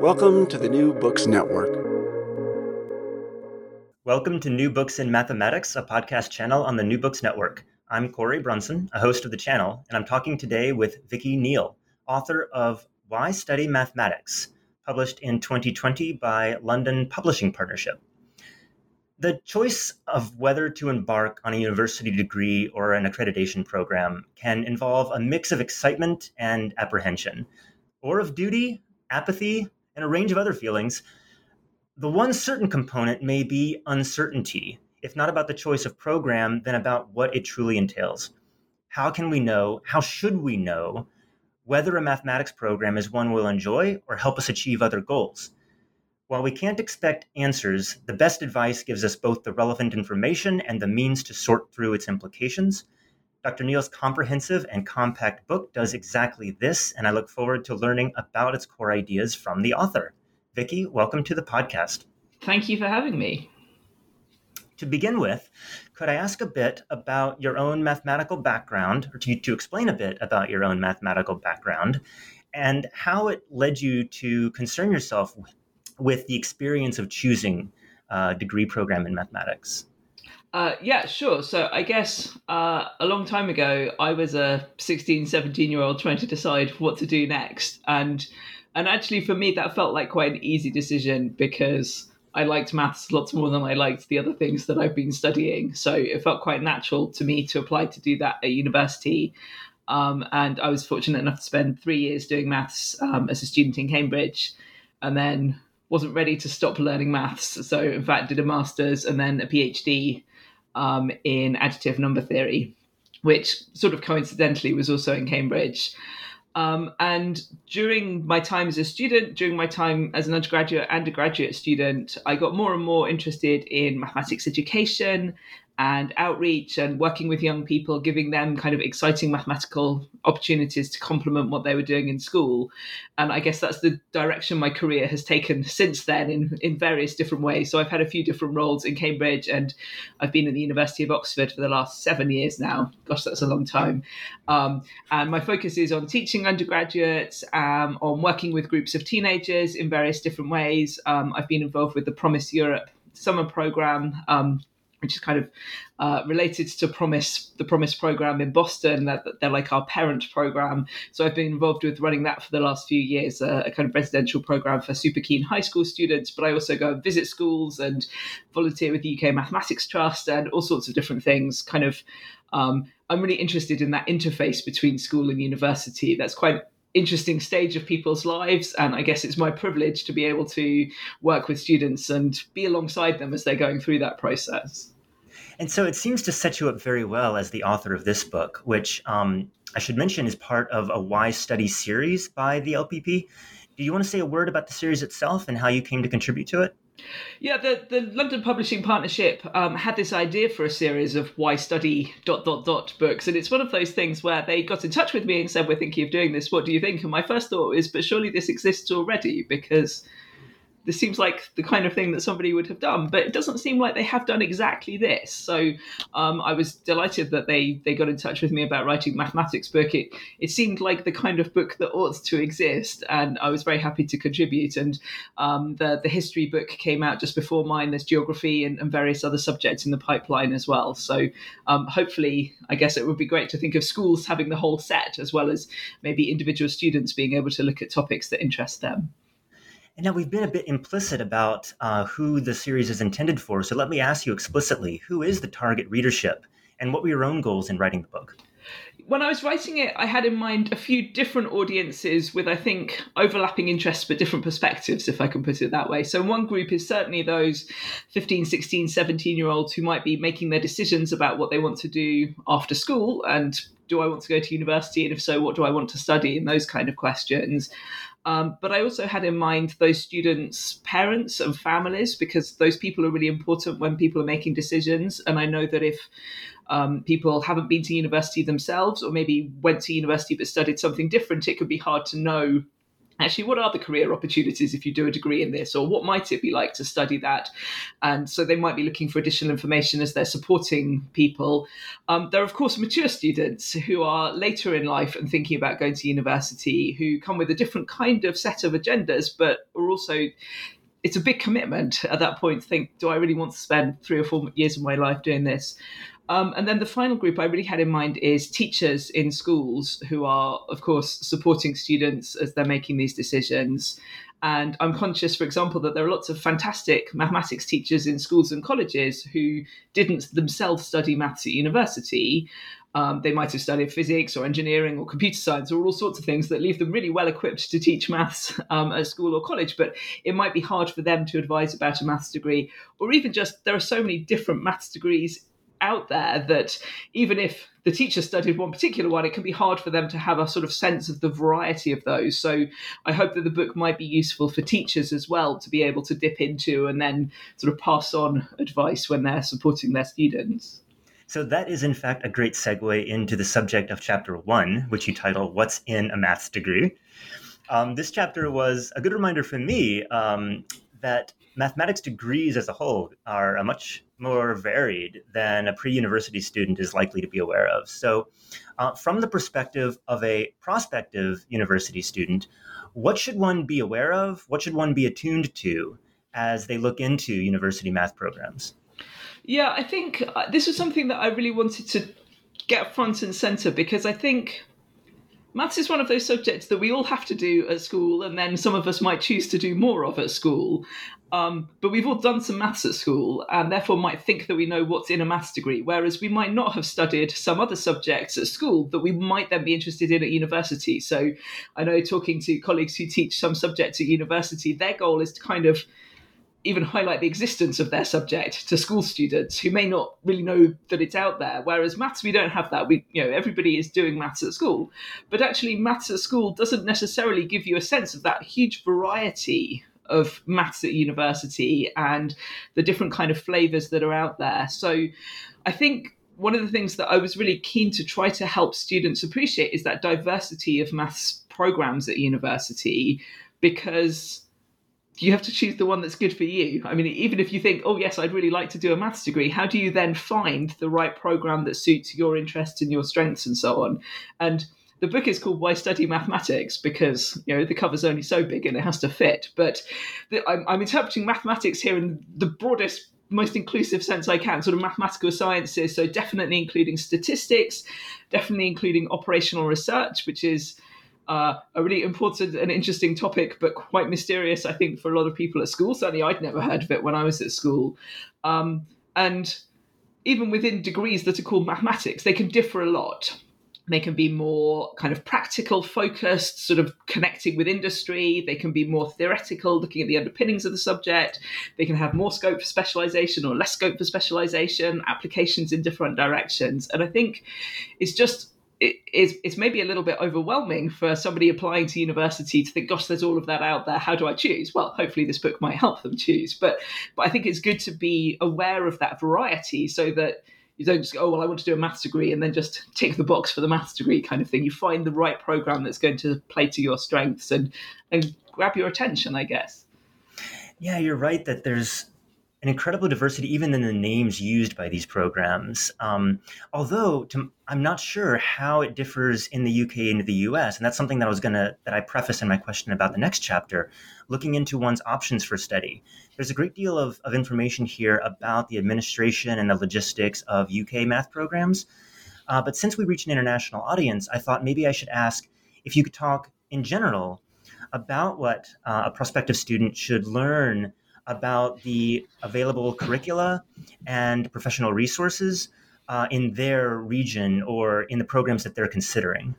Welcome to the New Books Network. Welcome to New Books in Mathematics, a podcast channel on the New Books Network. I'm Cory Brunson, a host of the channel, and I'm talking today with Vicky Neale, author of Why Study Mathematics, published in 2020 by London Publishing Partnership. The choice of whether to embark on a university degree or an accreditation program can involve a mix of excitement and apprehension, or of duty, apathy, and a range of other feelings. The one certain component may be uncertainty, if not about the choice of program, then about what it truly entails. How can we know, how should we know, whether a mathematics program is one we'll enjoy or help us achieve other goals? While we can't expect answers, the best advice gives us both the relevant information and the means to sort through its implications. Dr. Neale's comprehensive and compact book does exactly this, and I look forward to learning about its core ideas from the author. Vicky, welcome to the podcast. Thank you for having me. To begin with, could I ask a bit about your own mathematical background, or to, to explain a bit about your own mathematical background, and how it led you to concern yourself with, with the experience of choosing a degree program in mathematics? Uh, yeah, sure. So I guess uh, a long time ago, I was a 16, 17 year old trying to decide what to do next. And and actually, for me, that felt like quite an easy decision because I liked maths lots more than I liked the other things that I've been studying. So it felt quite natural to me to apply to do that at university. Um, and I was fortunate enough to spend three years doing maths um, as a student in Cambridge, and then wasn't ready to stop learning maths. So in fact, did a master's and then a PhD um, in additive number theory, which sort of coincidentally was also in Cambridge. Um, and during my time as a student, during my time as an undergraduate and a graduate student, I got more and more interested in mathematics education and outreach and working with young people, giving them kind of exciting mathematical opportunities to complement what they were doing in school. And I guess that's the direction my career has taken since then in, in various different ways. So I've had a few different roles in Cambridge and I've been at the University of Oxford for the last seven years now. Gosh, that's a long time. Um, and my focus is on teaching undergraduates, um, on working with groups of teenagers in various different ways. Um, I've been involved with the PROMYS Europe summer program um, which is kind of uh, related to PROMYS, the PROMYS program in Boston. That they're like our parent program. So I've been involved with running that for the last few years, uh, a kind of residential program for super keen high school students. But I also go and visit schools and volunteer with the UK Mathematics Trust and all sorts of different things. Kind of, um, I'm really interested in that interface between school and university. That's quite interesting stage of people's lives and i guess it's my privilege to be able to work with students and be alongside them as they're going through that process and so it seems to set you up very well as the author of this book which um, i should mention is part of a why study series by the lpp do you want to say a word about the series itself and how you came to contribute to it Yeah, the, the London Publishing Partnership um, had this idea for a series of why study dot dot dot books, and it's one of those things where they got in touch with me and said, "We're thinking of doing this. What do you think?" And my first thought is, "But surely this exists already because." This seems like the kind of thing that somebody would have done, but it doesn't seem like they have done exactly this. So um, I was delighted that they they got in touch with me about writing a mathematics book. It it seemed like the kind of book that ought to exist, and I was very happy to contribute. And um, the the history book came out just before mine. There's geography and, and various other subjects in the pipeline as well. So um, hopefully, I guess it would be great to think of schools having the whole set as well as maybe individual students being able to look at topics that interest them. And now we've been a bit implicit about uh, who the series is intended for. So let me ask you explicitly who is the target readership and what were your own goals in writing the book? When I was writing it, I had in mind a few different audiences with, I think, overlapping interests but different perspectives, if I can put it that way. So, one group is certainly those 15, 16, 17 year olds who might be making their decisions about what they want to do after school and do I want to go to university? And if so, what do I want to study? And those kind of questions. Um, but I also had in mind those students' parents and families because those people are really important when people are making decisions. And I know that if um, people haven't been to university themselves or maybe went to university but studied something different, it could be hard to know actually what are the career opportunities if you do a degree in this? Or what might it be like to study that? And so they might be looking for additional information as they're supporting people. Um, there are of course mature students who are later in life and thinking about going to university who come with a different kind of set of agendas but are also it's a big commitment at that point to think do i really want to spend three or four years of my life doing this um, and then the final group I really had in mind is teachers in schools who are, of course, supporting students as they're making these decisions. And I'm conscious, for example, that there are lots of fantastic mathematics teachers in schools and colleges who didn't themselves study maths at university. Um, they might have studied physics or engineering or computer science or all sorts of things that leave them really well equipped to teach maths um, at school or college. But it might be hard for them to advise about a maths degree, or even just there are so many different maths degrees out there that even if the teacher studied one particular one, it can be hard for them to have a sort of sense of the variety of those. So I hope that the book might be useful for teachers as well to be able to dip into and then sort of pass on advice when they're supporting their students. So that is in fact a great segue into the subject of chapter one, which you title "What's in a Maths Degree." Um, this chapter was a good reminder for me um, that mathematics degrees as a whole are a much more varied than a pre university student is likely to be aware of. So, uh, from the perspective of a prospective university student, what should one be aware of? What should one be attuned to as they look into university math programs? Yeah, I think uh, this was something that I really wanted to get front and center because I think maths is one of those subjects that we all have to do at school, and then some of us might choose to do more of at school. Um, but we've all done some maths at school and therefore might think that we know what's in a maths degree, whereas we might not have studied some other subjects at school that we might then be interested in at university. So I know talking to colleagues who teach some subjects at university, their goal is to kind of even highlight the existence of their subject to school students who may not really know that it's out there. Whereas maths, we don't have that. We, you know, everybody is doing maths at school, but actually, maths at school doesn't necessarily give you a sense of that huge variety of maths at university and the different kind of flavors that are out there. So I think one of the things that I was really keen to try to help students appreciate is that diversity of maths programs at university because you have to choose the one that's good for you. I mean, even if you think, oh, yes, I'd really like to do a maths degree, how do you then find the right program that suits your interests and your strengths and so on? And the book is called Why Study Mathematics because you know the cover's only so big and it has to fit. But the, I'm, I'm interpreting mathematics here in the broadest most inclusive sense I can, sort of mathematical sciences. So definitely including statistics, definitely including operational research, which is uh, a really important and interesting topic, but quite mysterious, I think, for a lot of people at school. Certainly, I'd never heard of it when I was at school. Um, and even within degrees that are called mathematics, they can differ a lot. They can be more kind of practical focused, sort of connecting with industry. They can be more theoretical, looking at the underpinnings of the subject. They can have more scope for specialization or less scope for specialization, applications in different directions. And I think it's just it is it's maybe a little bit overwhelming for somebody applying to university to think, gosh, there's all of that out there. How do I choose? Well, hopefully this book might help them choose. But but I think it's good to be aware of that variety so that you don't just go, oh well, I want to do a maths degree and then just tick the box for the maths degree kind of thing. You find the right program that's going to play to your strengths and and grab your attention, I guess. Yeah, you're right that there's an incredible diversity even in the names used by these programs. Um, although to, I'm not sure how it differs in the UK and the US, and that's something that I was gonna that I preface in my question about the next chapter, looking into one's options for study. There's a great deal of, of information here about the administration and the logistics of UK math programs. Uh, but since we reach an international audience, I thought maybe I should ask if you could talk in general about what uh, a prospective student should learn about the available curricula and professional resources uh, in their region or in the programs that they're considering.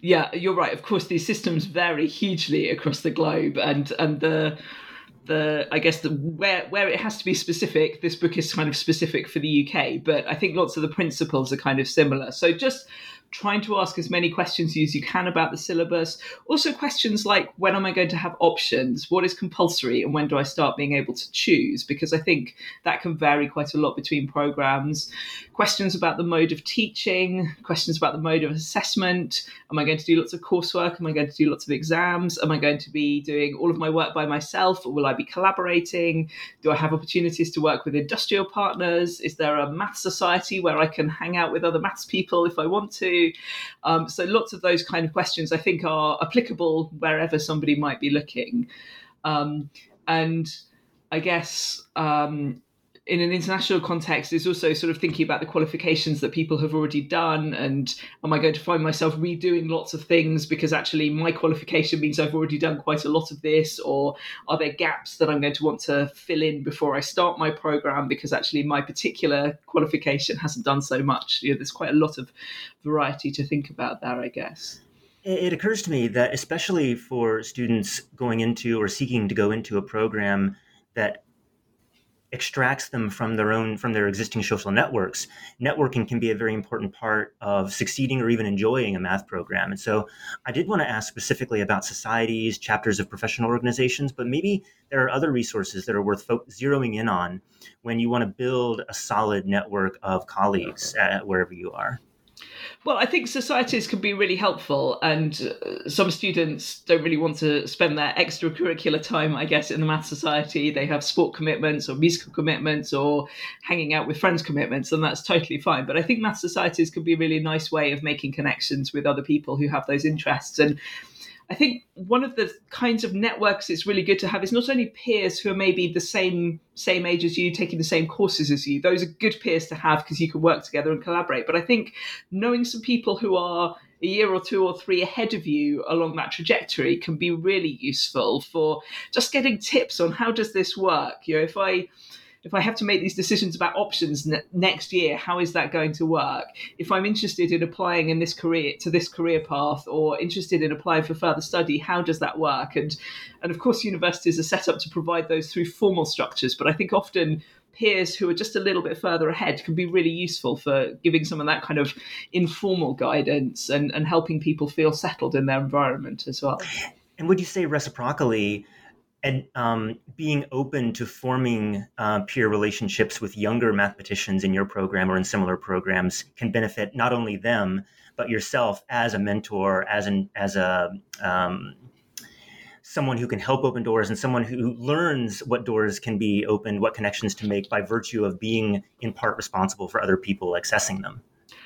Yeah, you're right. Of course, these systems vary hugely across the globe, and and the the I guess the where where it has to be specific. This book is kind of specific for the UK, but I think lots of the principles are kind of similar. So just trying to ask as many questions as you can about the syllabus. Also, questions like when am I going to have options? What is compulsory? And when do I start being able to choose? Because I think that can vary quite a lot between programs. Questions about the mode of teaching, questions about the mode of assessment. Am I going to do lots of coursework? Am I going to do lots of exams? Am I going to be doing all of my work by myself or will I be collaborating? Do I have opportunities to work with industrial partners? Is there a math society where I can hang out with other maths people if I want to? Um, so lots of those kind of questions I think are applicable wherever somebody might be looking. Um, and I guess um, in an international context is also sort of thinking about the qualifications that people have already done and am i going to find myself redoing lots of things because actually my qualification means i've already done quite a lot of this? Or are there gaps that i'm going to want to fill in before i start my program because actually my particular qualification hasn't done so much? You know, there's quite a lot of variety to think about there i guess. It occurs to me that especially for students going into or seeking to go into a program that extracts them from their own from their existing social networks. Networking can be a very important part of succeeding or even enjoying a math program. And so i did want to ask specifically about societies chapters of professional organizations but maybe there are other resources that are worth fo- zeroing in on when you want to build a solid network of colleagues at wherever you are well, I think societies can be really helpful, and uh, some students don't really want to spend their extracurricular time, I guess, in the math society. They have sport commitments or musical commitments or hanging out with friends commitments, and that's totally fine. But I think math societies can be a really nice way of making connections with other people who have those interests. And I think one of the kinds of networks it's really good to have is not only peers who are maybe the same same age as you, taking the same courses as you. Those are good peers to have because you can work together and collaborate. But I think knowing some people who are a year or two or three ahead of you along that trajectory can be really useful for just getting tips on how does this work. You know, if I if I have to make these decisions about options ne- next year, how is that going to work? If I'm interested in applying in this career to this career path or interested in applying for further study, how does that work? And and of course, universities are set up to provide those through formal structures, but I think often peers who are just a little bit further ahead can be really useful for giving some of that kind of informal guidance and, and helping people feel settled in their environment as well. And would you say reciprocally, and um, being open to forming uh, peer relationships with younger mathematicians in your program or in similar programs can benefit not only them but yourself as a mentor, as an as a um, someone who can help open doors and someone who learns what doors can be opened, what connections to make by virtue of being in part responsible for other people accessing them.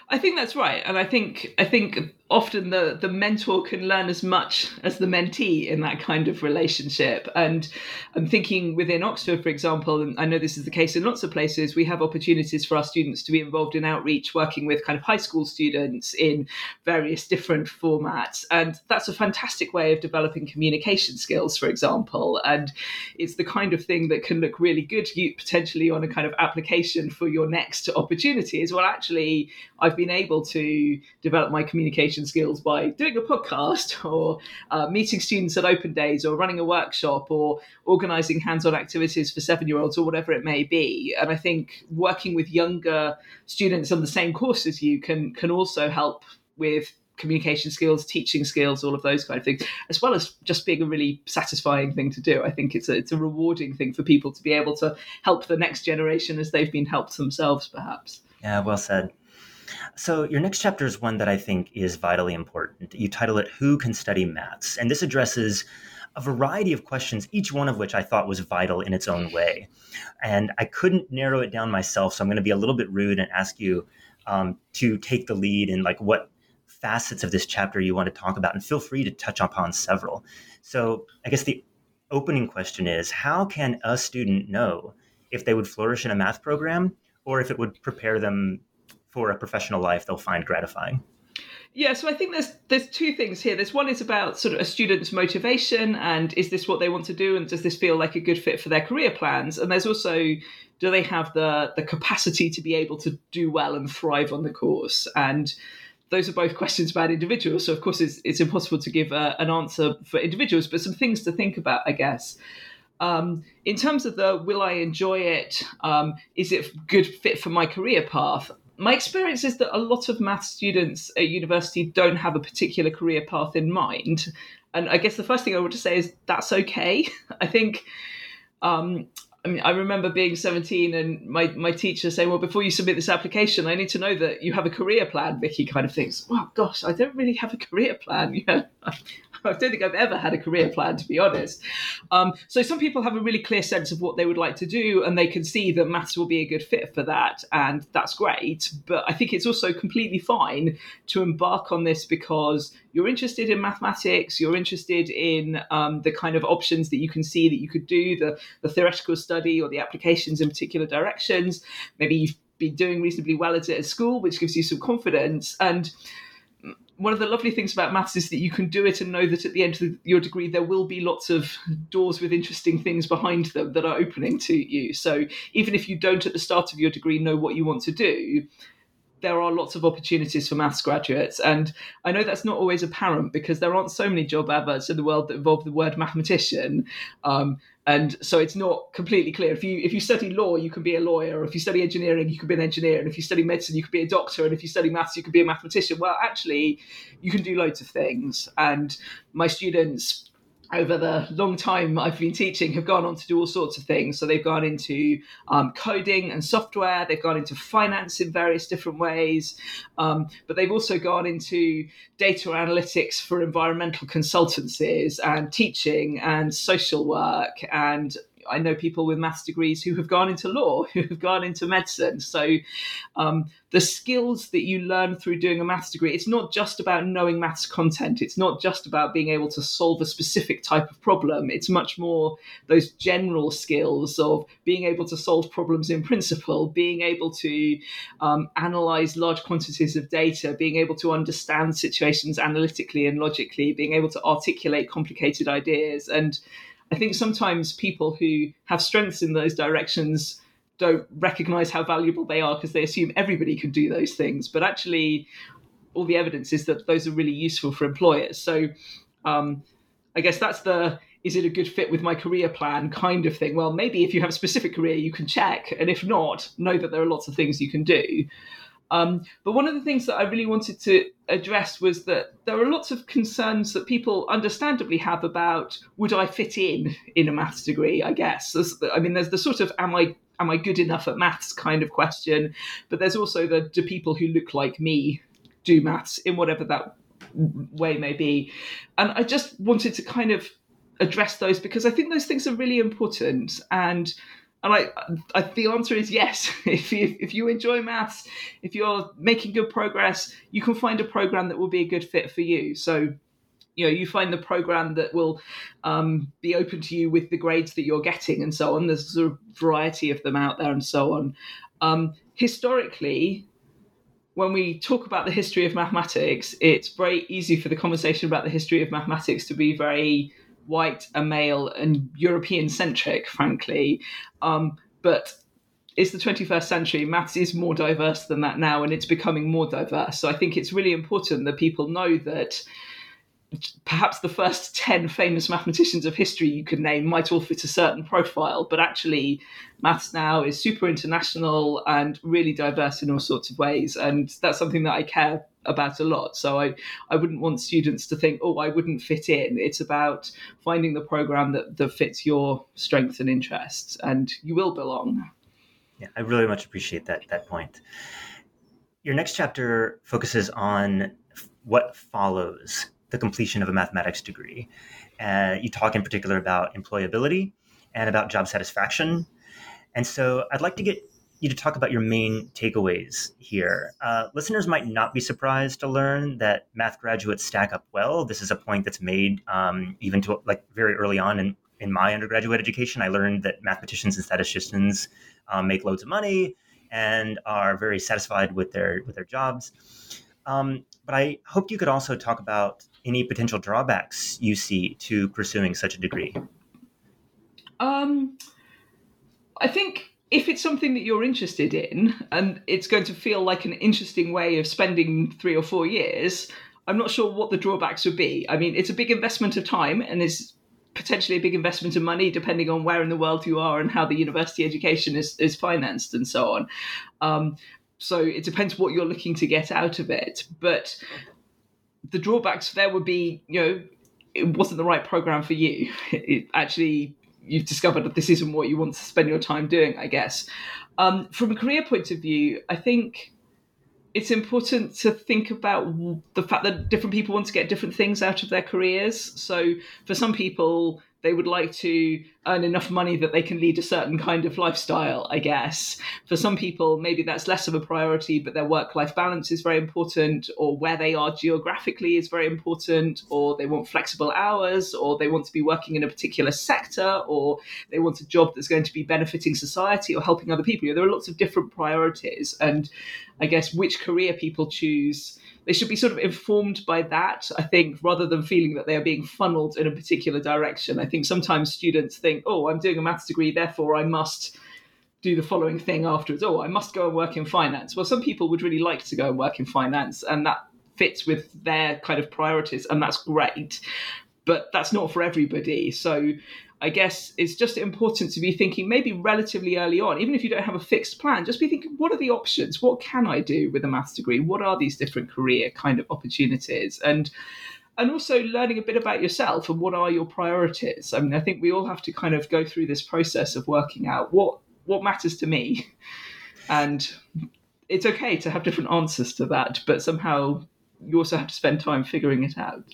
I think that's right, and I think I think often the the mentor can learn as much as the mentee in that kind of relationship. And I'm thinking within Oxford, for example, and I know this is the case in lots of places, we have opportunities for our students to be involved in outreach, working with kind of high school students in various different formats, and that's a fantastic way of developing communication skills, for example. And it's the kind of thing that can look really good potentially on a kind of application for your next opportunity. Is well, actually, I've been able to develop my communication communication skills by doing a podcast or uh, meeting students at open days or running a workshop or organizing hands-on activities for seven-year-olds or whatever it may be and i think working with younger students on the same course as you can can also help with communication skills, teaching skills, all of those kind of things, as well as just being a really satisfying thing to do. I think it's a it's a rewarding thing for people to be able to help the next generation as they've been helped themselves, perhaps. Yeah, well said. So, your next chapter is one that I think is vitally important. You title it Who Can Study Maths? And this addresses a variety of questions, each one of which I thought was vital in its own way. And I couldn't narrow it down myself, so I'm going to be a little bit rude and ask you um, to take the lead in like what facets of this chapter you want to talk about, and feel free to touch upon several. So, I guess the opening question is how can a student know if they would flourish in a math program or if it would prepare them for a professional life they'll find gratifying? Yeah, so I think there's there's two things here. There's one is about sort of a student's motivation and is this what they want to do and does this feel like a good fit for their career plans? And there's also do they have the the capacity to be able to do well and thrive on the course? And those are both questions about individuals. So, of course, it's, it's impossible to give a, an answer for individuals, but some things to think about, I guess. Um, in terms of the will I enjoy it? Um, is it good fit for my career path? My experience is that a lot of math students at university don't have a particular career path in mind. And I guess the first thing I want to say is that's okay. I think um, I mean, I remember being 17 and my, my teacher saying, well, before you submit this application, I need to know that you have a career plan. Vicky kind of thinks, well, gosh, I don't really have a career plan. You know, don't think I've ever had a career plan, to be honest. Um, so some people have a really clear sense of what they would like to do, and they can see that maths will be a good fit for that, and that's great. But I think it's also completely fine to embark on this because you're interested in mathematics, you're interested in um, the kind of options that you can see that you could do, the, the theoretical study or the applications in particular directions. Maybe you've been doing reasonably well at it at school, which gives you some confidence. And one of the lovely things about maths is that you can do it and know that at the end of your degree there will be lots of doors with interesting things behind them that are opening to you. So even if you don't at the start of your degree know what you want to do, there are lots of opportunities for maths graduates. And I know that's not always apparent because there aren't so many job adverts in the world that involve the word mathematician. Um, and so it's not completely clear. If you if you study law, you can be a lawyer. If you study engineering, you can be an engineer. And if you study medicine, you can be a doctor. And if you study maths, you can be a mathematician. Well, actually, you can do loads of things. And my students over the long time I've been teaching have gone on to do all sorts of things. So they've gone into um, coding and software, they've gone into finance in various different ways, um, but they've also gone into data analytics for environmental consultancies and teaching and social work and I know people with maths degrees who have gone into law, who have gone into medicine. So um, the skills that you learn through doing a maths degree, it's not just about knowing maths content. It's not just about being able to solve a specific type of problem. It's much more those general skills of being able to solve problems in principle, being able to um, analyze large quantities of data, being able to understand situations analytically and logically, being able to articulate complicated ideas and I think sometimes people who have strengths in those directions don't recognize how valuable they are because they assume everybody can do those things. But actually, all the evidence is that those are really useful for employers. So um, I guess that's the is it a good fit with my career plan kind of thing. Well, maybe if you have a specific career, you can check. And if not, know that there are lots of things you can do. Um, but one of the things that I really wanted to address was that there are lots of concerns that people understandably have about would I fit in in a maths degree? I guess. There's, I mean, there's the sort of am I am I good enough at maths kind of question, but there's also the do people who look like me do maths in whatever that way may be, and I just wanted to kind of address those because I think those things are really important and and I, I, the answer is yes. If you, if you enjoy maths, if you're making good progress, you can find a program that will be a good fit for you. So, you know, you find the program that will um, be open to you with the grades that you're getting and so on. There's a variety of them out there and so on. Um, historically, when we talk about the history of mathematics, it's very easy for the conversation about the history of mathematics to be very white and male and European centric, frankly. Um, but it's the 21st century. Maths is more diverse than that now, and it's becoming more diverse. So I think it's really important that people know that perhaps the first 10 famous mathematicians of history you could name might all fit a certain profile, but actually, maths now is super international and really diverse in all sorts of ways. And that's something that I care about a lot. So I, I wouldn't want students to think, oh, I wouldn't fit in. It's about finding the program that, that fits your strengths and interests, and you will belong. Yeah, I really much appreciate that that point. Your next chapter focuses on what follows the completion of a mathematics degree. Uh, you talk in particular about employability and about job satisfaction. And so I'd like to get you to talk about your main takeaways here. Uh, listeners might not be surprised to learn that math graduates stack up well. This is a point that's made um, even to like very early on in, in my undergraduate education. I learned that mathematicians and statisticians um, make loads of money and are very satisfied with their with their jobs. Um, but I hoped you could also talk about any potential drawbacks you see to pursuing such a degree. Um, I think if it's something that you're interested in and it's going to feel like an interesting way of spending three or four years, I'm not sure what the drawbacks would be. I mean, it's a big investment of time and it's potentially a big investment of money depending on where in the world you are and how the university education is, is financed and so on. Um, so it depends what you're looking to get out of it. But the drawbacks there would be, you know, it wasn't the right program for you. It actually you've discovered that this isn't what you want to spend your time doing, I guess. Um, from a career point of view, I think it's important to think about the fact that different people want to get different things out of their careers. So for some people, they would like to earn enough money that they can lead a certain kind of lifestyle, I guess. For some people, maybe that's less of a priority, but their work life balance is very important, or where they are geographically is very important, or they want flexible hours, or they want to be working in a particular sector, or they want a job that's going to be benefiting society or helping other people. You know, there are lots of different priorities. And I guess which career people choose they should be sort of informed by that, I think, rather than feeling that they are being funneled in a particular direction. I think sometimes students think, oh, I'm doing a maths degree, therefore I must do the following thing afterwards. Oh, I must go and work in finance. Well, some people would really like to go and work in finance, and that fits with their kind of priorities, and that's great. But that's not for everybody. So I guess it's just important to be thinking maybe relatively early on, even if you don't have a fixed plan, just be thinking, what are the options? What can I do with a maths degree? What are these different career kind of opportunities? And and also learning a bit about yourself and what are your priorities. I mean, I think we all have to kind of go through this process of working out what what matters to me. And it's okay to have different answers to that, but somehow you also have to spend time figuring it out.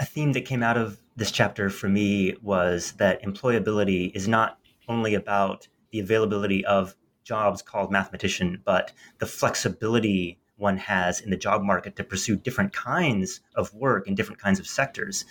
A theme that came out of this chapter for me was that employability is not only about the availability of jobs called mathematician, but the flexibility one has in the job market to pursue different kinds of work in different kinds of sectors.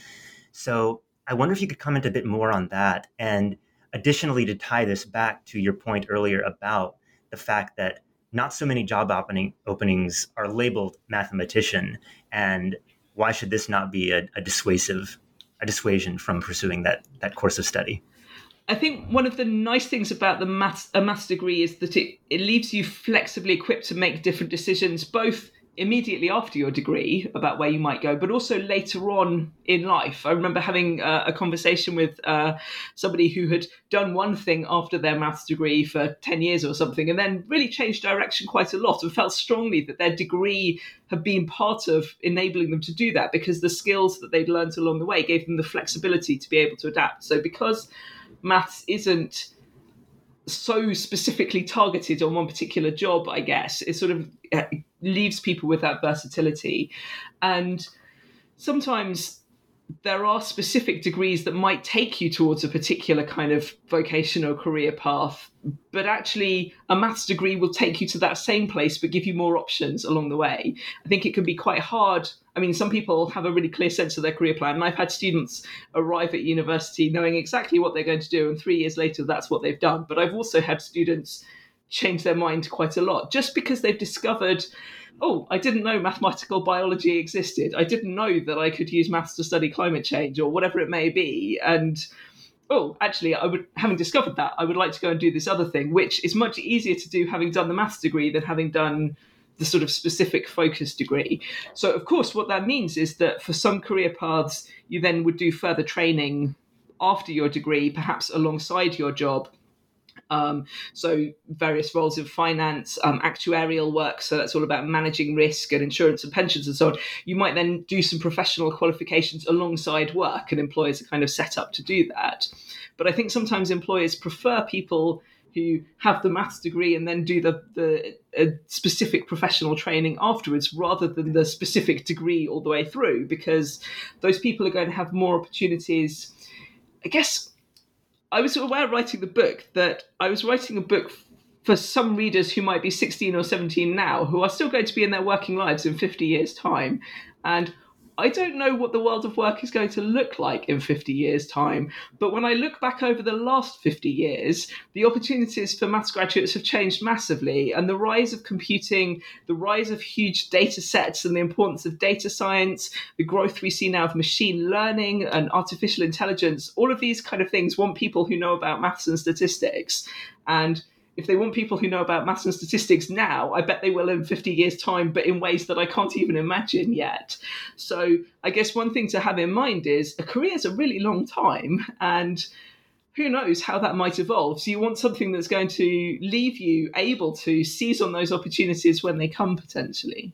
So I wonder if you could comment a bit more on that. And additionally, to tie this back to your point earlier about the fact that not so many job opening, openings are labeled mathematician. And why should this not be a, a dissuasive a dissuasion from pursuing that that course of study. I think one of the nice things about the maths, a maths degree is that it, it leaves you flexibly equipped to make different decisions, both immediately after your degree about where you might go, but also later on in life. I remember having uh, a conversation with uh, somebody who had done one thing after their maths degree for 10 years or something, and then really changed direction quite a lot and felt strongly that their degree had been part of enabling them to do that because the skills that they'd learned along the way gave them the flexibility to be able to adapt. So because maths isn't so specifically targeted on one particular job, I guess. It sort of uh, leaves people with that versatility. And sometimes there are specific degrees that might take you towards a particular kind of vocational career path, but actually a maths degree will take you to that same place but give you more options along the way. I think it can be quite hard. I mean, some people have a really clear sense of their career plan, and I've had students arrive at university knowing exactly what they're going to do, and three years later, that's what they've done. But I've also had students change their mind quite a lot just because they've discovered oh, I didn't know mathematical biology existed. I didn't know that I could use maths to study climate change or whatever it may be. And oh, actually, I would, having discovered that, I would like to go and do this other thing, which is much easier to do having done the maths degree than having done the sort of specific focus degree. So, of course, what that means is that for some career paths, you then would do further training after your degree, perhaps alongside your job. Um, so various roles in finance, um, actuarial work. So that's all about managing risk and insurance and pensions and so on. You might then do some professional qualifications alongside work, and employers are kind of set up to do that. But I think sometimes employers prefer people who have the maths degree and then do the, the specific professional training afterwards rather than the specific degree all the way through because those people are going to have more opportunities. I guess i was aware writing the book that i was writing a book for some readers who might be 16 or 17 now who are still going to be in their working lives in 50 years time. And I don't know what the world of work is going to look like in 50 years' time, but when I look back over the last 50 years, the opportunities for maths graduates have changed massively, and the rise of computing, the rise of huge data sets, and the importance of data science, the growth we see now of machine learning and artificial intelligence, all of these kind of things want people who know about maths and statistics. And if they want people who know about maths and statistics now, I bet they will in 50 years' time, but in ways that I can't even imagine yet. So I guess one thing to have in mind is a career is a really long time, and who knows how that might evolve. So you want something that's going to leave you able to seize on those opportunities when they come potentially.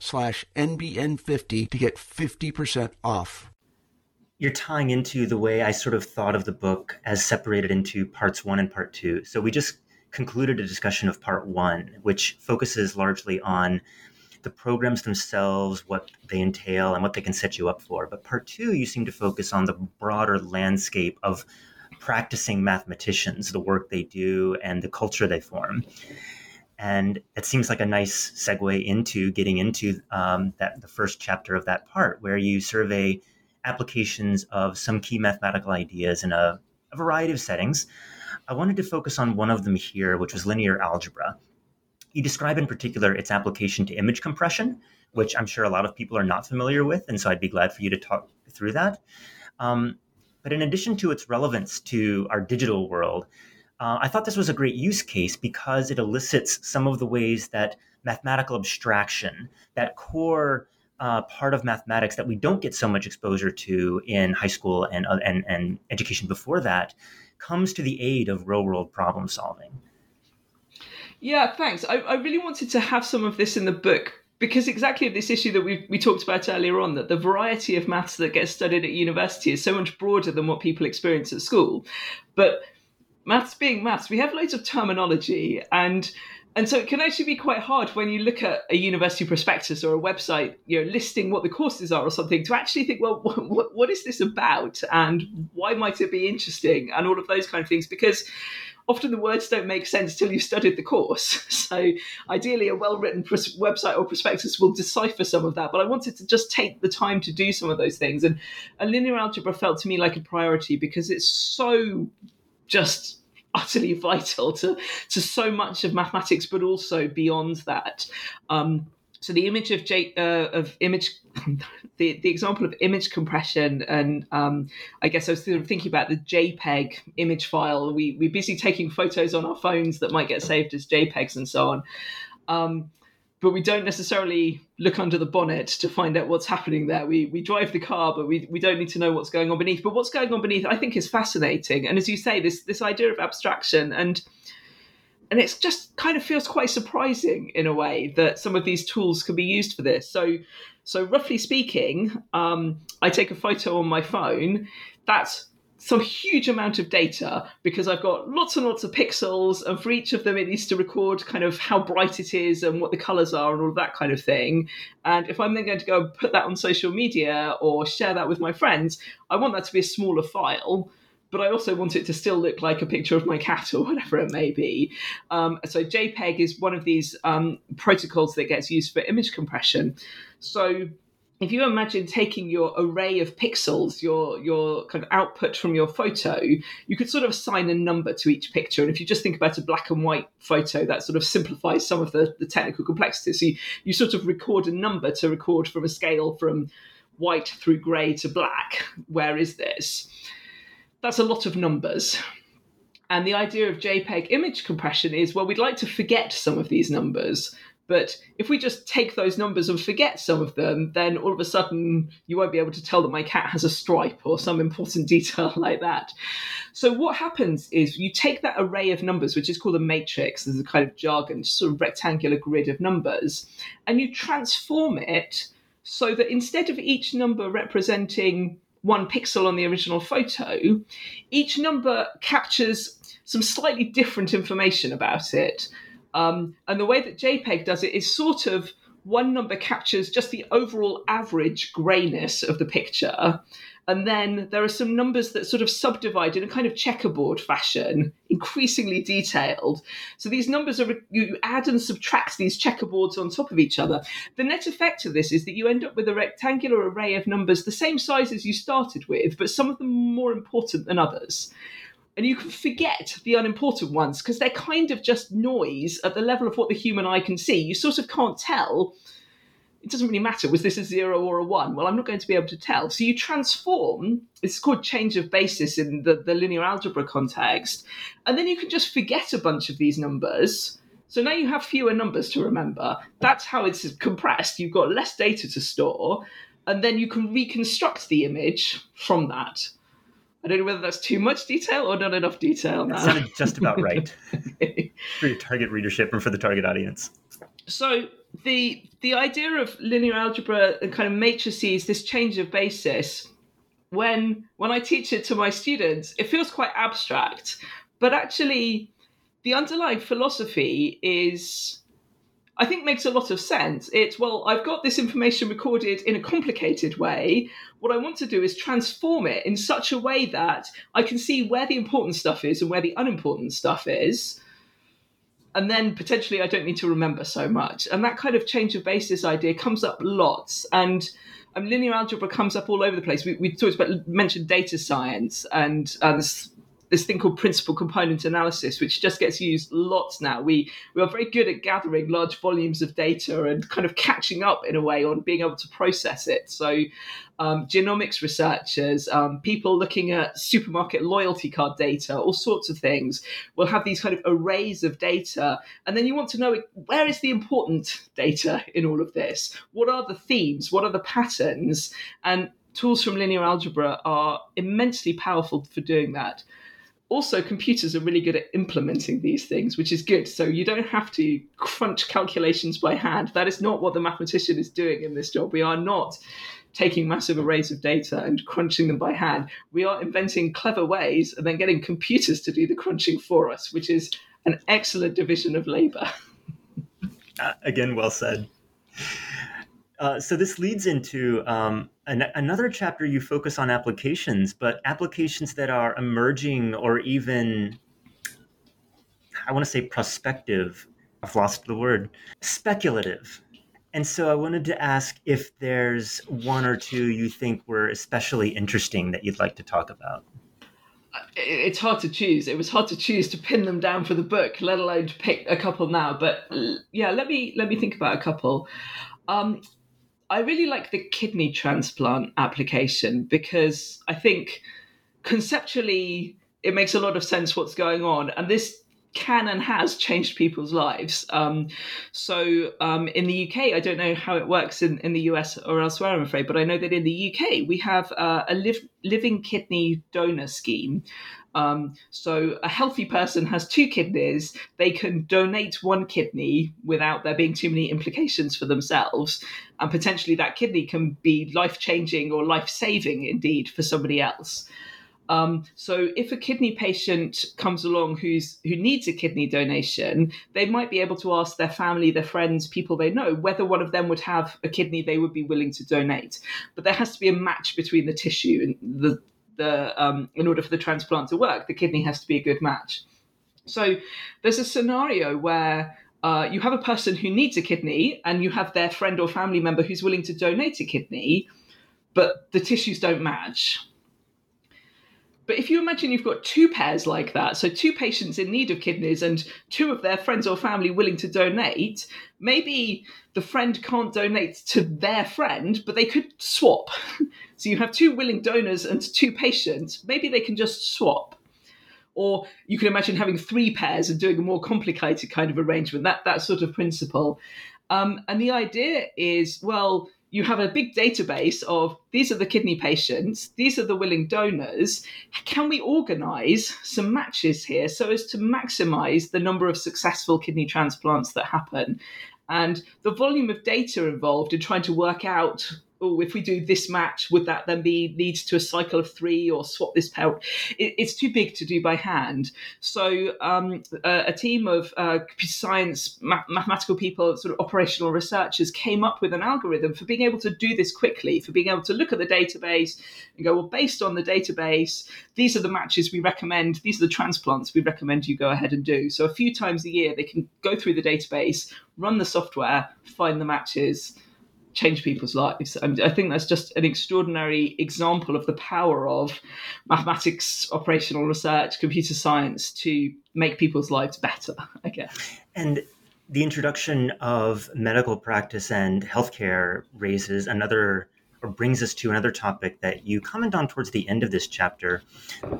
slash NBN50 to get 50% off. You're tying into the way I sort of thought of the book as separated into parts one and part two. So we just concluded a discussion of part one, which focuses largely on the programs themselves, what they entail, and what they can set you up for. But part two, you seem to focus on the broader landscape of practicing mathematicians, the work they do, and the culture they form. And it seems like a nice segue into getting into um, that the first chapter of that part, where you survey applications of some key mathematical ideas in a, a variety of settings. I wanted to focus on one of them here, which was linear algebra. You describe in particular its application to image compression, which I'm sure a lot of people are not familiar with, and so I'd be glad for you to talk through that. Um, but in addition to its relevance to our digital world, uh, I thought this was a great use case because it elicits some of the ways that mathematical abstraction, that core uh, part of mathematics that we don't get so much exposure to in high school and, uh, and, and education before that, comes to the aid of real world problem solving. Yeah, thanks. I, I really wanted to have some of this in the book because exactly this issue that we we talked about earlier on that the variety of maths that gets studied at university is so much broader than what people experience at school but maths being maths, we have loads of terminology and and so it can actually be quite hard when you look at a university prospectus or a website, you know, listing what the courses are or something to actually think, well, what, what is this about and why might it be interesting and all of those kind of things because often the words don't make sense till you've studied the course. So ideally, a well-written website or prospectus will decipher some of that. But I wanted to just take the time to do some of those things, and, and linear algebra felt to me like a priority because it's so just utterly vital to to so much of mathematics, but also beyond that. Um, so the image of J, uh, of image, the the example of image compression, and um, I guess I was thinking about the JPEG image file. We we're busy taking photos on our phones that might get saved as JPEGs and so on. Um, but we don't necessarily look under the bonnet to find out what's happening there. We we drive the car, but we, we don't need to know what's going on beneath. But what's going on beneath, I think, is fascinating. And as you say, this this idea of abstraction and and it just kind of feels quite surprising in a way that some of these tools can be used for this. So so roughly speaking, um, I take a photo on my phone. That's some huge amount of data because I've got lots and lots of pixels, and for each of them, it needs to record kind of how bright it is and what the colors are and all that kind of thing. And if I'm then going to go and put that on social media or share that with my friends, I want that to be a smaller file. But I also want it to still look like a picture of my cat or whatever it may be. Um, so JPEG is one of these um, protocols that gets used for image compression. So if you imagine taking your array of pixels, your your kind of output from your photo, you could sort of assign a number to each picture. And if you just think about a black and white photo, that sort of simplifies some of the, the technical complexity. So you, you sort of record a number to record from a scale from white through grey to black. Where is this? That's a lot of numbers. And the idea of JPEG image compression is well, we'd like to forget some of these numbers. But if we just take those numbers and forget some of them, then all of a sudden you won't be able to tell that my cat has a stripe or some important detail like that. So what happens is you take that array of numbers, which is called a matrix, there's a kind of jargon, sort of rectangular grid of numbers, and you transform it so that instead of each number representing one pixel on the original photo, each number captures some slightly different information about it. Um, and the way that JPEG does it is sort of one number captures just the overall average grayness of the picture. And then there are some numbers that sort of subdivide in a kind of checkerboard fashion, increasingly detailed. So these numbers are, you add and subtract these checkerboards on top of each other. The net effect of this is that you end up with a rectangular array of numbers the same size as you started with, but some of them more important than others and you can forget the unimportant ones because they're kind of just noise at the level of what the human eye can see. You sort of can't tell. It doesn't really matter. Was this a zero or a one? Well, I'm not going to be able to tell. So you transform. It's called change of basis in the, the linear algebra context. And then you can just forget a bunch of these numbers. So now you have fewer numbers to remember. That's how it's compressed. You've got less data to store. And then you can reconstruct the image from that. I don't know whether that's too much detail or not enough detail. That sounded just about right for your target readership and for the target audience. So the the idea of linear algebra and kind of matrices, this change of basis, when when I teach it to my students, it feels quite abstract, but actually, the underlying philosophy is I think makes a lot of sense. It's, well, I've got this information recorded in a complicated way. What I want to do is transform it in such a way that I can see where the important stuff is and where the unimportant stuff is. And then potentially I don't need to remember so much. And that kind of change of basis idea comes up lots. And um, linear algebra comes up all over the place. We, we talked about, mentioned data science and, this this thing called principal component analysis, which just gets used lots now. We we are very good at gathering large volumes of data and kind of catching up in a way on being able to process it. So, um, genomics researchers, um, people looking at supermarket loyalty card data, all sorts of things, will have these kind of arrays of data, and then you want to know where is the important data in all of this? What are the themes? What are the patterns? And tools from linear algebra are immensely powerful for doing that also computers are really good at implementing these things which is good. So you don't have to crunch calculations by hand. That is not what the mathematician is doing in this job. We are not taking massive arrays of data and crunching them by hand. We are inventing clever ways and then getting computers to do the crunching for us which is an excellent division of labor. Uh, again well said uh, so this leads into um, an, another chapter. You focus on applications, but applications that are emerging or even, I want to say, prospective. I've lost the word. Speculative. And so I wanted to ask if there's one or two you think were especially interesting that you'd like to talk about. It's hard to choose. It was hard to choose to pin them down for the book, let alone to pick a couple now. But yeah, let me let me think about a couple. Um, I really like the kidney transplant application because I think conceptually it makes a lot of sense what's going on. And this can and has changed people's lives. Um, so um, in the UK, I don't know how it works in, in the US or elsewhere, I'm afraid, but I know that in the UK, we have uh, a live, living kidney donor scheme um, so a healthy person has two kidneys. They can donate one kidney without there being too many implications for themselves. And potentially that kidney can be life changing or life saving indeed for somebody else. Um, so if a kidney patient comes along who's who needs a kidney donation, they might be able to ask their family, their friends, people they know whether one of them would have a kidney they would be willing to donate. But there has to be a match between the tissue and the the um, in order for the transplant to work, the kidney has to be a good match. So there's a scenario where uh, you have a person who needs a kidney and you have their friend or family member who's willing to donate a kidney, but the tissues don't match. But if you imagine you've got two pairs like that, so two patients in need of kidneys and two of their friends or family willing to donate, maybe the friend can't donate to their friend, but they could swap. so you have two willing donors and two patients, maybe they can just swap. Or you can imagine having three pairs and doing a more complicated kind of arrangement, that, that sort of principle. Um, and the idea is, well, you have a big database of these are the kidney patients, these are the willing donors. Can we organize some matches here so as to maximize the number of successful kidney transplants that happen? And the volume of data involved in trying to work out oh, if we do this match, would that then be leads to a cycle of three or swap this pair? It, it's too big to do by hand. So um, a, a, team of uh, computer science, ma- mathematical people, sort of operational researchers came up with an algorithm for being able to do this quickly, for being able to look at the database and go, well, based on the database, these are the matches we recommend, these are the transplants we recommend you go ahead and do. So a few times a year, they can go through the database, run the software, find the matches change people's lives. I think that's just an extraordinary example of the power of mathematics, operational research, computer science to make people's lives better, I guess. And the introduction of medical practice and healthcare raises another or brings us to another topic that you comment on towards the end of this chapter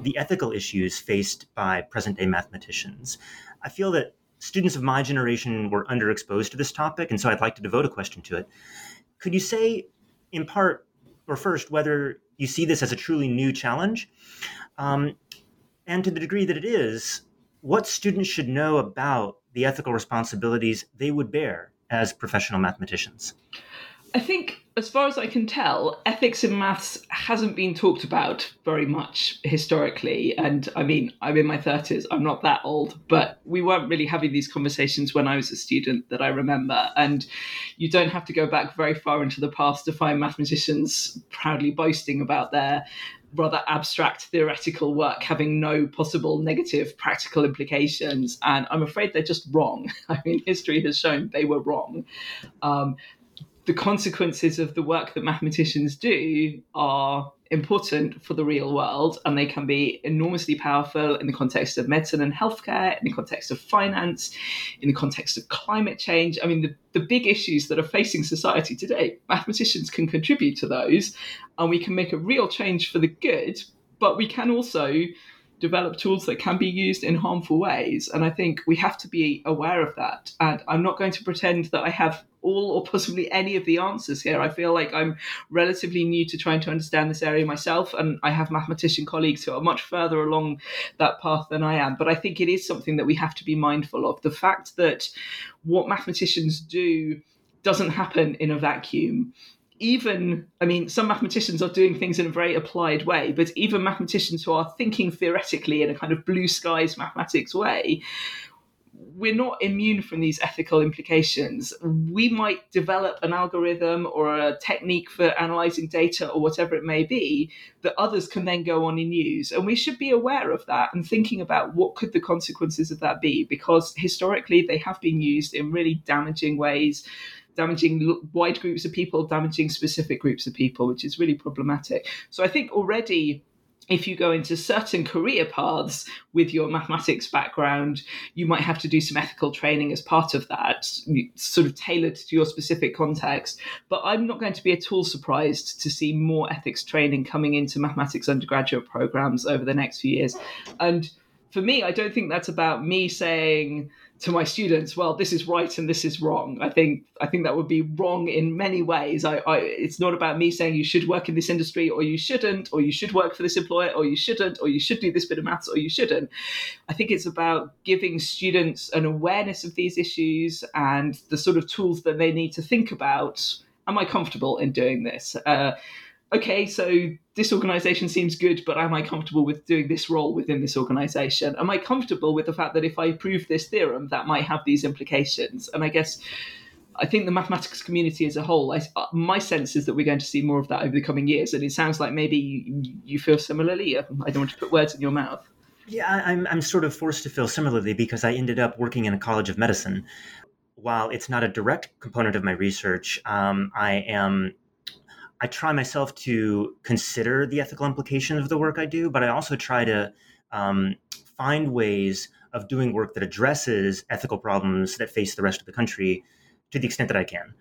the ethical issues faced by present day mathematicians. I feel that students of my generation were underexposed to this topic, and so I'd like to devote a question to it. Could you say, in part, or first, whether you see this as a truly new challenge? Um, and to the degree that it is, what students should know about the ethical responsibilities they would bear as professional mathematicians? I think, as far as I can tell, ethics in maths hasn't been talked about very much historically. And I mean, I'm in my 30s, I'm not that old, but we weren't really having these conversations when I was a student that I remember. And you don't have to go back very far into the past to find mathematicians proudly boasting about their rather abstract theoretical work having no possible negative practical implications. And I'm afraid they're just wrong. I mean, history has shown they were wrong. Um, the consequences of the work that mathematicians do are important for the real world and they can be enormously powerful in the context of medicine and healthcare, in the context of finance, in the context of climate change. I mean, the, the big issues that are facing society today, mathematicians can contribute to those and we can make a real change for the good, but we can also develop tools that can be used in harmful ways. And I think we have to be aware of that. And I'm not going to pretend that I have all or possibly any of the answers here. I feel like I'm relatively new to trying to understand this area myself, and I have mathematician colleagues who are much further along that path than I am. But I think it is something that we have to be mindful of. The fact that what mathematicians do doesn't happen in a vacuum even i mean some mathematicians are doing things in a very applied way but even mathematicians who are thinking theoretically in a kind of blue skies mathematics way we're not immune from these ethical implications. We might develop an algorithm or a technique for analyzing data or whatever it may be that others can then go on and use. And we should be aware of that and thinking about what could the consequences of that be, because historically they have been used in really damaging ways damaging wide groups of people, damaging specific groups of people, which is really problematic. So I think already if you go into certain career paths with your mathematics background, you might have to do some ethical training as part of that, sort of tailored to your specific context. But I'm not going to be at all surprised to see more ethics training coming into mathematics undergraduate programs over the next few years. And for me, I don't think that's about me saying, to my students, well, this is right and this is wrong. I think I think that would be wrong in many ways. I, I, it's not about me saying you should work in this industry or you shouldn't, or you should work for this employer or you shouldn't, or you should do this bit of maths or you shouldn't. I think it's about giving students an awareness of these issues and the sort of tools that they need to think about. Am I comfortable in doing this? Uh, okay, so this organization seems good, but am I comfortable with doing this role within this organization? Am I comfortable with the fact that if I prove this theorem, that might have these implications? And I guess I think the mathematics community as a whole, I, uh, my sense is that we're going to see more of that over the coming years. And it sounds like maybe you, you feel similarly. I don't want to put words in your mouth. Yeah, I'm, I'm sort of forced to feel similarly because I ended up working in a college of medicine. While it's not a direct component of my research, um, I am I try myself to consider the ethical implications of the work I do, but I also try to um, find ways of doing work that addresses ethical problems that face the rest of the country to the extent that I can.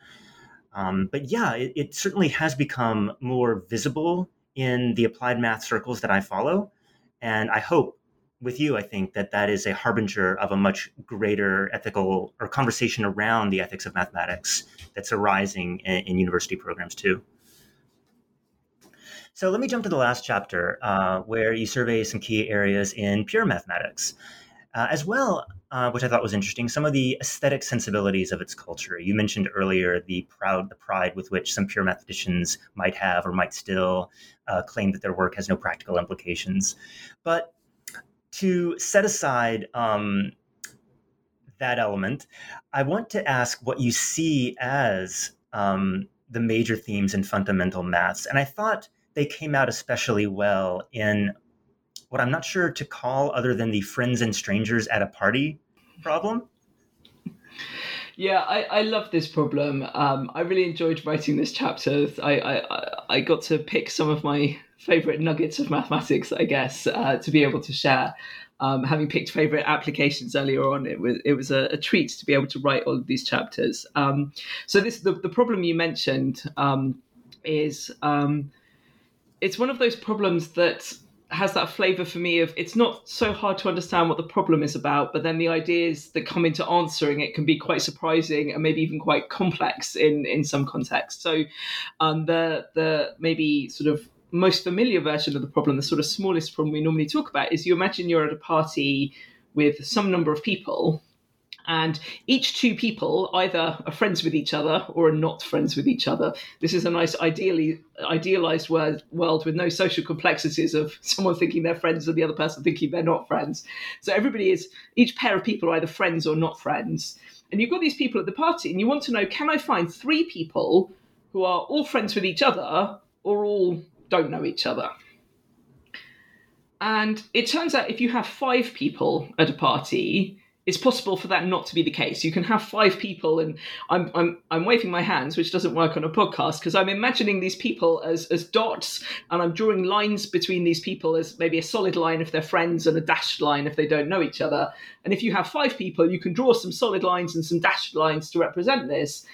Um, but yeah, it, it, certainly has become more visible in the applied math circles that I follow. And I hope with you, I think that that is a harbinger of a much greater ethical or conversation around the ethics of mathematics that's arising in, in university programs too. So let me jump to the last chapter, uh, where you survey some key areas in pure mathematics, uh, as well, uh, which I thought was interesting. Some of the aesthetic sensibilities of its culture. You mentioned earlier the proud, the pride with which some pure mathematicians might have or might still uh, claim that their work has no practical implications. But to set aside um, that element, I want to ask what you see as um, the major themes in fundamental maths. And I thought they came out especially well in what I'm not sure to call other than the friends and strangers at a party problem. Yeah, I, I love this problem. Um, I really enjoyed writing this chapter. I, I, I got to pick some of my favorite nuggets of mathematics, I guess, uh, to be able to share. Um, having picked favorite applications earlier on, it was it was a, a, treat to be able to write all of these chapters. Um, so this the, the problem you mentioned um, is um, it's one of those problems that has that flavor for me of it's not so hard to understand what the problem is about, but then the ideas that come into answering it can be quite surprising and maybe even quite complex in in some contexts. So um, the the maybe sort of most familiar version of the problem, the sort of smallest problem we normally talk about, is you imagine you're at a party with some number of people and each two people either are friends with each other or are not friends with each other. This is a nice, ideally idealized world, with no social complexities of someone thinking they're friends and the other person thinking they're not friends. So everybody is each pair of people are either friends or not friends. And you've got these people at the party, and you want to know: can I find three people who are all friends with each other or all don't know each other? And it turns out if you have five people at a party, it's possible for that not to be the case. You can have five people, and I'm I'm I'm waving my hands, which doesn't work on a podcast because I'm imagining these people as as dots, and I'm drawing lines between these people as maybe a solid line if they're friends and a dashed line if they don't know each other. And if you have five people, you can draw some solid lines and some dashed lines to represent this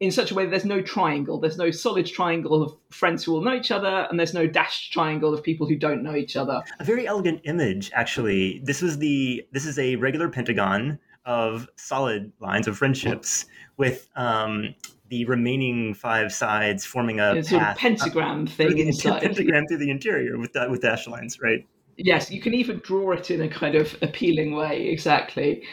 in such a way that there's no triangle. There's no solid triangle of friends who all know each other, and there's no dashed triangle of people who don't know each other. A very elegant image, actually. This was the this is a regular pentagon of solid lines of friendships with um, the remaining five sides forming a, sort of pentagram thing inside. Pentagram through the interior with with dashed lines, right? Yes, you can even draw it in a kind of appealing way. Exactly.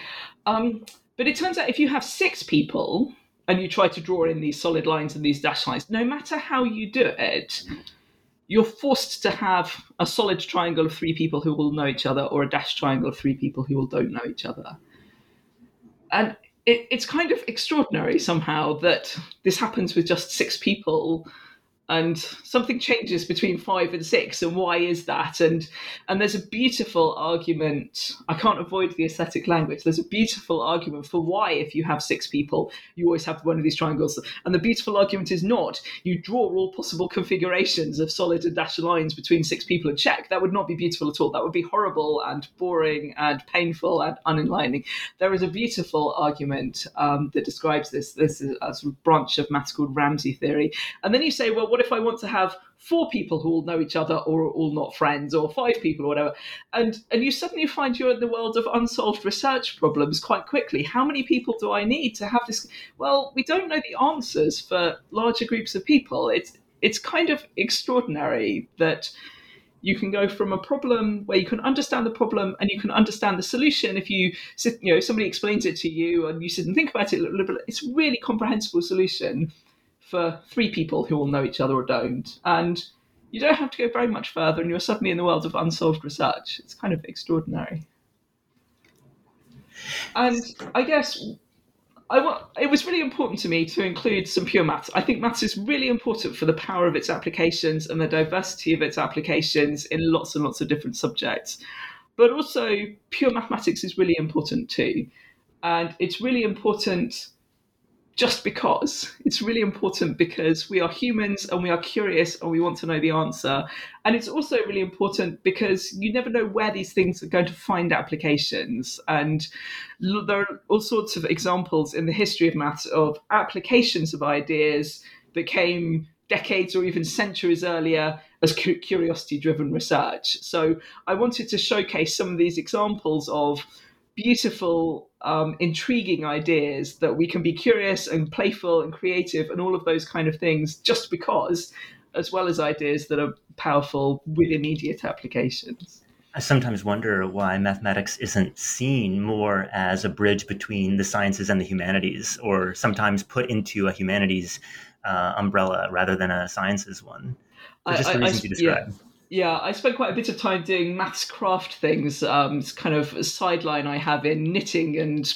Um, but it turns out if you have six people and you try to draw in these solid lines and these dash lines, no matter how you do it, you're forced to have a solid triangle of three people who will know each other or a dash triangle of three people who will don't know each other. And it, it's kind of extraordinary somehow that this happens with just six people and something changes between five and six and why is that? And and there's a beautiful argument i can't avoid the aesthetic language there's a beautiful argument for why if you have six people you always have one of these triangles. And the beautiful argument is not you draw all possible configurations of solid and dashed lines between six people and check. That would not be beautiful at all. That would be horrible and boring and painful and unenlightening. There is a beautiful argument um, that describes this this is a sort of branch of maths called ramsey theory. And then you say well what if I want to have four people who all know each other or all not friends, or five people or whatever? And and you suddenly find you're in the world of unsolved research problems quite quickly. How many people do I need to have this? Well, we don't know the answers for larger groups of people. It's it's kind of extraordinary that you can go from a problem where you can understand the problem and you can understand the solution if you sit you know somebody explains it to you and you sit and think about it a little bit it's a really comprehensible solution for three people who all know each other or don't. And you don't have to go very much further, and you're suddenly in the world of unsolved research. It's kind of extraordinary. And I guess I want, it was really important to me to include some pure maths. I think maths is really important for the power of its applications and the diversity of its applications in lots and lots of different subjects. But also, pure mathematics is really important too. And it's really important just because. It's really important because we are humans and we are curious and we want to know the answer. And it's also really important because you never know where these things are going to find applications. And there are all sorts of examples in the history of maths of applications of ideas that came decades or even centuries earlier as curiosity driven research. So I wanted to showcase some of these examples of beautiful, um, intriguing ideas that we can be curious and playful and creative and all of those kind of things just because, as well as ideas that are powerful with immediate applications. I sometimes wonder why mathematics isn't seen more as a bridge between the sciences and the humanities, or sometimes put into a humanities uh, umbrella rather than a sciences one. For just the reasons I, you described. Yeah. Yeah, I spent quite a bit of time doing maths craft things. Um, it's kind of a sideline I have in knitting and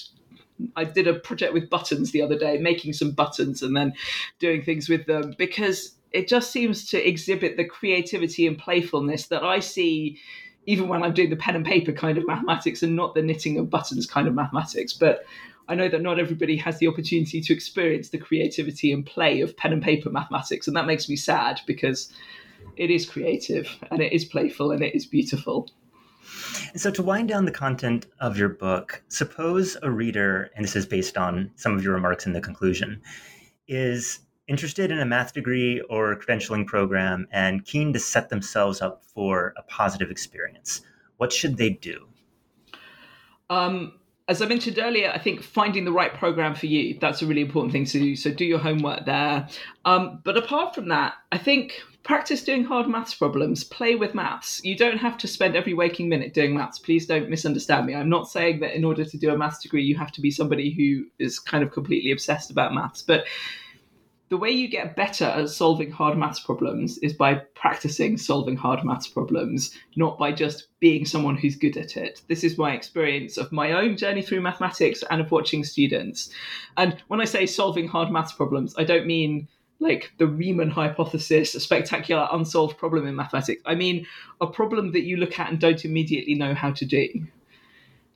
I did a project with buttons the other day, making some buttons and then doing things with them because it just seems to exhibit the creativity and playfulness that I see even when I'm doing the pen and paper kind of mathematics and not the knitting of buttons kind of mathematics. But I know that not everybody has the opportunity to experience the creativity and play of pen and paper mathematics. And that makes me sad because it is creative and it is playful and it is beautiful. So, to wind down the content of your book, suppose a reader, and this is based on some of your remarks in the conclusion, is interested in a math degree or credentialing program and keen to set themselves up for a positive experience. What should they do? Um, as I mentioned earlier, I think finding the right program for you, that's a really important thing to do. So do your homework there. Um, but apart from that, I think practice doing hard maths problems, play with maths. You don't have to spend every waking minute doing maths. Please don't misunderstand me. I'm not saying that in order to do a maths degree, you have to be somebody who is kind of completely obsessed about maths. But the way you get better at solving hard maths problems is by practicing solving hard maths problems, not by just being someone who's good at it. This is my experience of my own journey through mathematics and of watching students. And when I say solving hard maths problems, I don't mean like the Riemann hypothesis, a spectacular unsolved problem in mathematics. I mean a problem that you look at and don't immediately know how to do.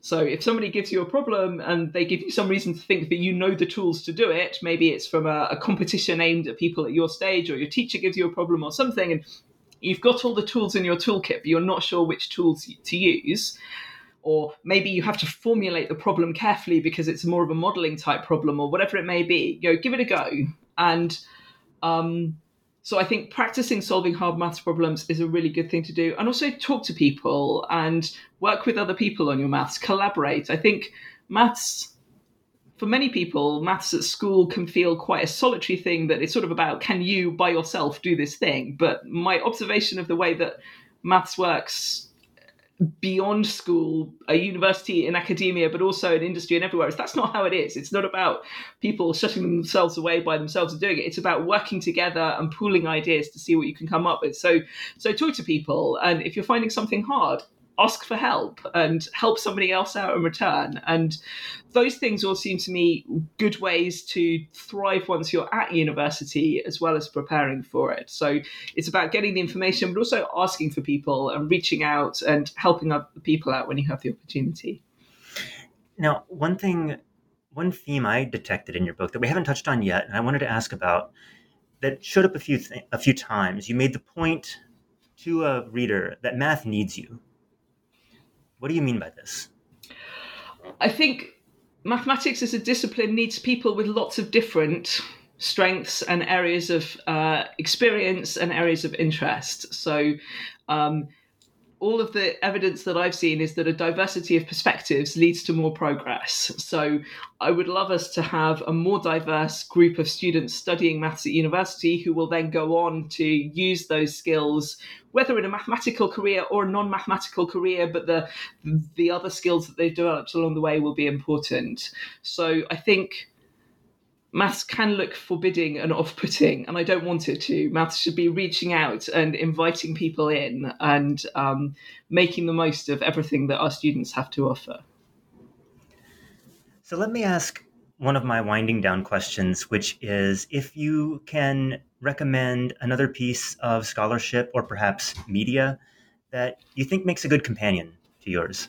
So if somebody gives you a problem and they give you some reason to think that you know the tools to do it, maybe it's from a, a competition aimed at people at your stage, or your teacher gives you a problem or something, and you've got all the tools in your toolkit, but you're not sure which tools to use. Or maybe you have to formulate the problem carefully because it's more of a modeling type problem, or whatever it may be. You know, give it a go. And um, so I think practicing solving hard maths problems is a really good thing to do. And also talk to people and work with other people on your maths, collaborate. I think maths, for many people, maths at school can feel quite a solitary thing that it's sort of about can you by yourself do this thing? But my observation of the way that maths works beyond school, a university in academia, but also in industry and everywhere. That's not how it is. It's not about people shutting themselves away by themselves and doing it. It's about working together and pooling ideas to see what you can come up with. So, so talk to people, and if you're finding something hard, ask for help and help somebody else out in return. And those things all seem to me good ways to thrive once you're at university as well as preparing for it. So it's about getting the information, but also asking for people and reaching out and helping other people out when you have the opportunity. Now, one thing, one theme I detected in your book that we haven't touched on yet, and I wanted to ask about that showed up a few th- a few times. You made the point to a reader that math needs you what do you mean by this? I think mathematics as a discipline needs people with lots of different strengths and areas of uh, experience and areas of interest. So, um, all of the evidence that I've seen is that a diversity of perspectives leads to more progress. So I would love us to have a more diverse group of students studying maths at university who will then go on to use those skills, whether in a mathematical career or a non-mathematical career, but the the other skills that they've developed along the way will be important. So I think maths can look forbidding and off putting, and I don't want it to. Maths should be reaching out and inviting people in and um, making the most of everything that our students have to offer. So let me ask one of my winding down questions, which is if you can recommend another piece of scholarship or perhaps media that you think makes a good companion to yours.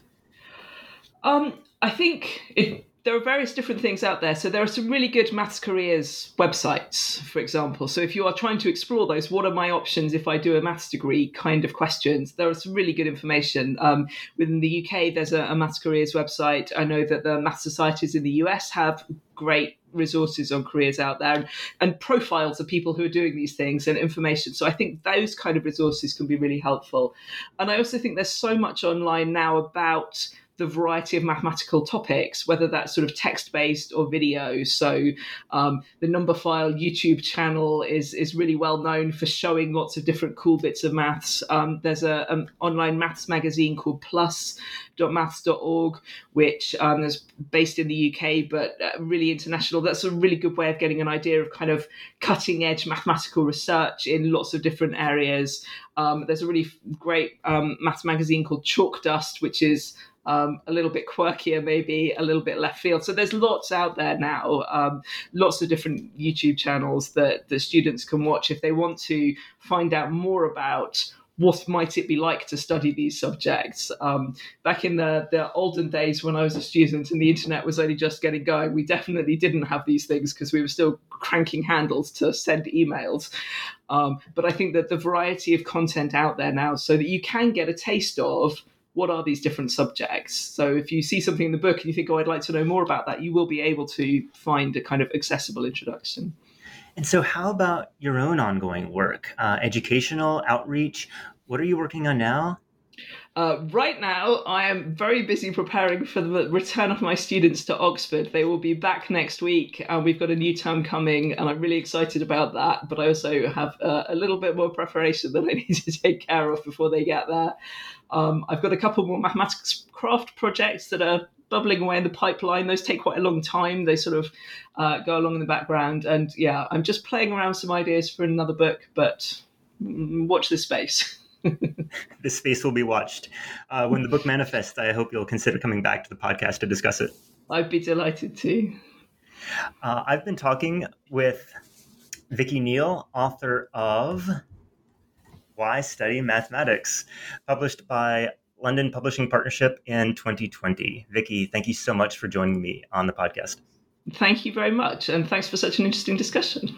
Um, I think it, there are various different things out there. So there are some really good maths careers websites, for example. So if you are trying to explore those, what are my options if I do a maths degree kind of questions? There is some really good information. Um, within the UK, there's a, a maths careers website. I know that the maths societies in the US have great resources on careers out there and, and, profiles of people who are doing these things and information. So I think those kind of resources can be really helpful. And I also think there's so much online now about the variety of mathematical topics, whether that's sort of text based or video. So um, the Numberphile YouTube channel is is really well known for showing lots of different cool bits of maths. Um, there's a an online maths magazine called plus.maths.org, which um, is based in the UK but uh, really international. That's a really good way of getting an idea of kind of cutting edge mathematical research in lots of different areas. Um, there's a really great um, maths magazine called Chalkdust, which is um, a little bit quirkier, maybe a little bit left field. So there's lots out there now, um, lots of different YouTube channels that the students can watch if they want to find out more about what might it be like to study these subjects? Um, back in the, the olden days when I was a student and the internet was only just getting going, we definitely didn't have these things because we were still cranking handles to send emails. Um, but I think that the variety of content out there now, so that you can get a taste of what are these different subjects? So if you see something in the book and you think, oh, I'd like to know more about that, you will be able to find a kind of accessible introduction. And so, how about your own ongoing work, uh, educational outreach? What are you working on now? Uh, right now, I am very busy preparing for the return of my students to Oxford. They will be back next week, and we've got a new term coming, and I'm really excited about that. But I also have uh, a little bit more preparation that I need to take care of before they get there. Um, I've got a couple more mathematics craft projects that are bubbling away in the pipeline. Those take quite a long time. They sort of uh, go along in the background. And yeah, I'm just playing around some ideas for another book, but watch this space. this space will be watched. Uh, when the book manifests, I hope you'll consider coming back to the podcast to discuss it. I'd be delighted to. Uh, I've been talking with Vicky Neale, author of why Study Mathematics, published by London Publishing Partnership in 2020. Vicky, thank you so much for joining me on the podcast. Thank you very much, and thanks for such an interesting discussion.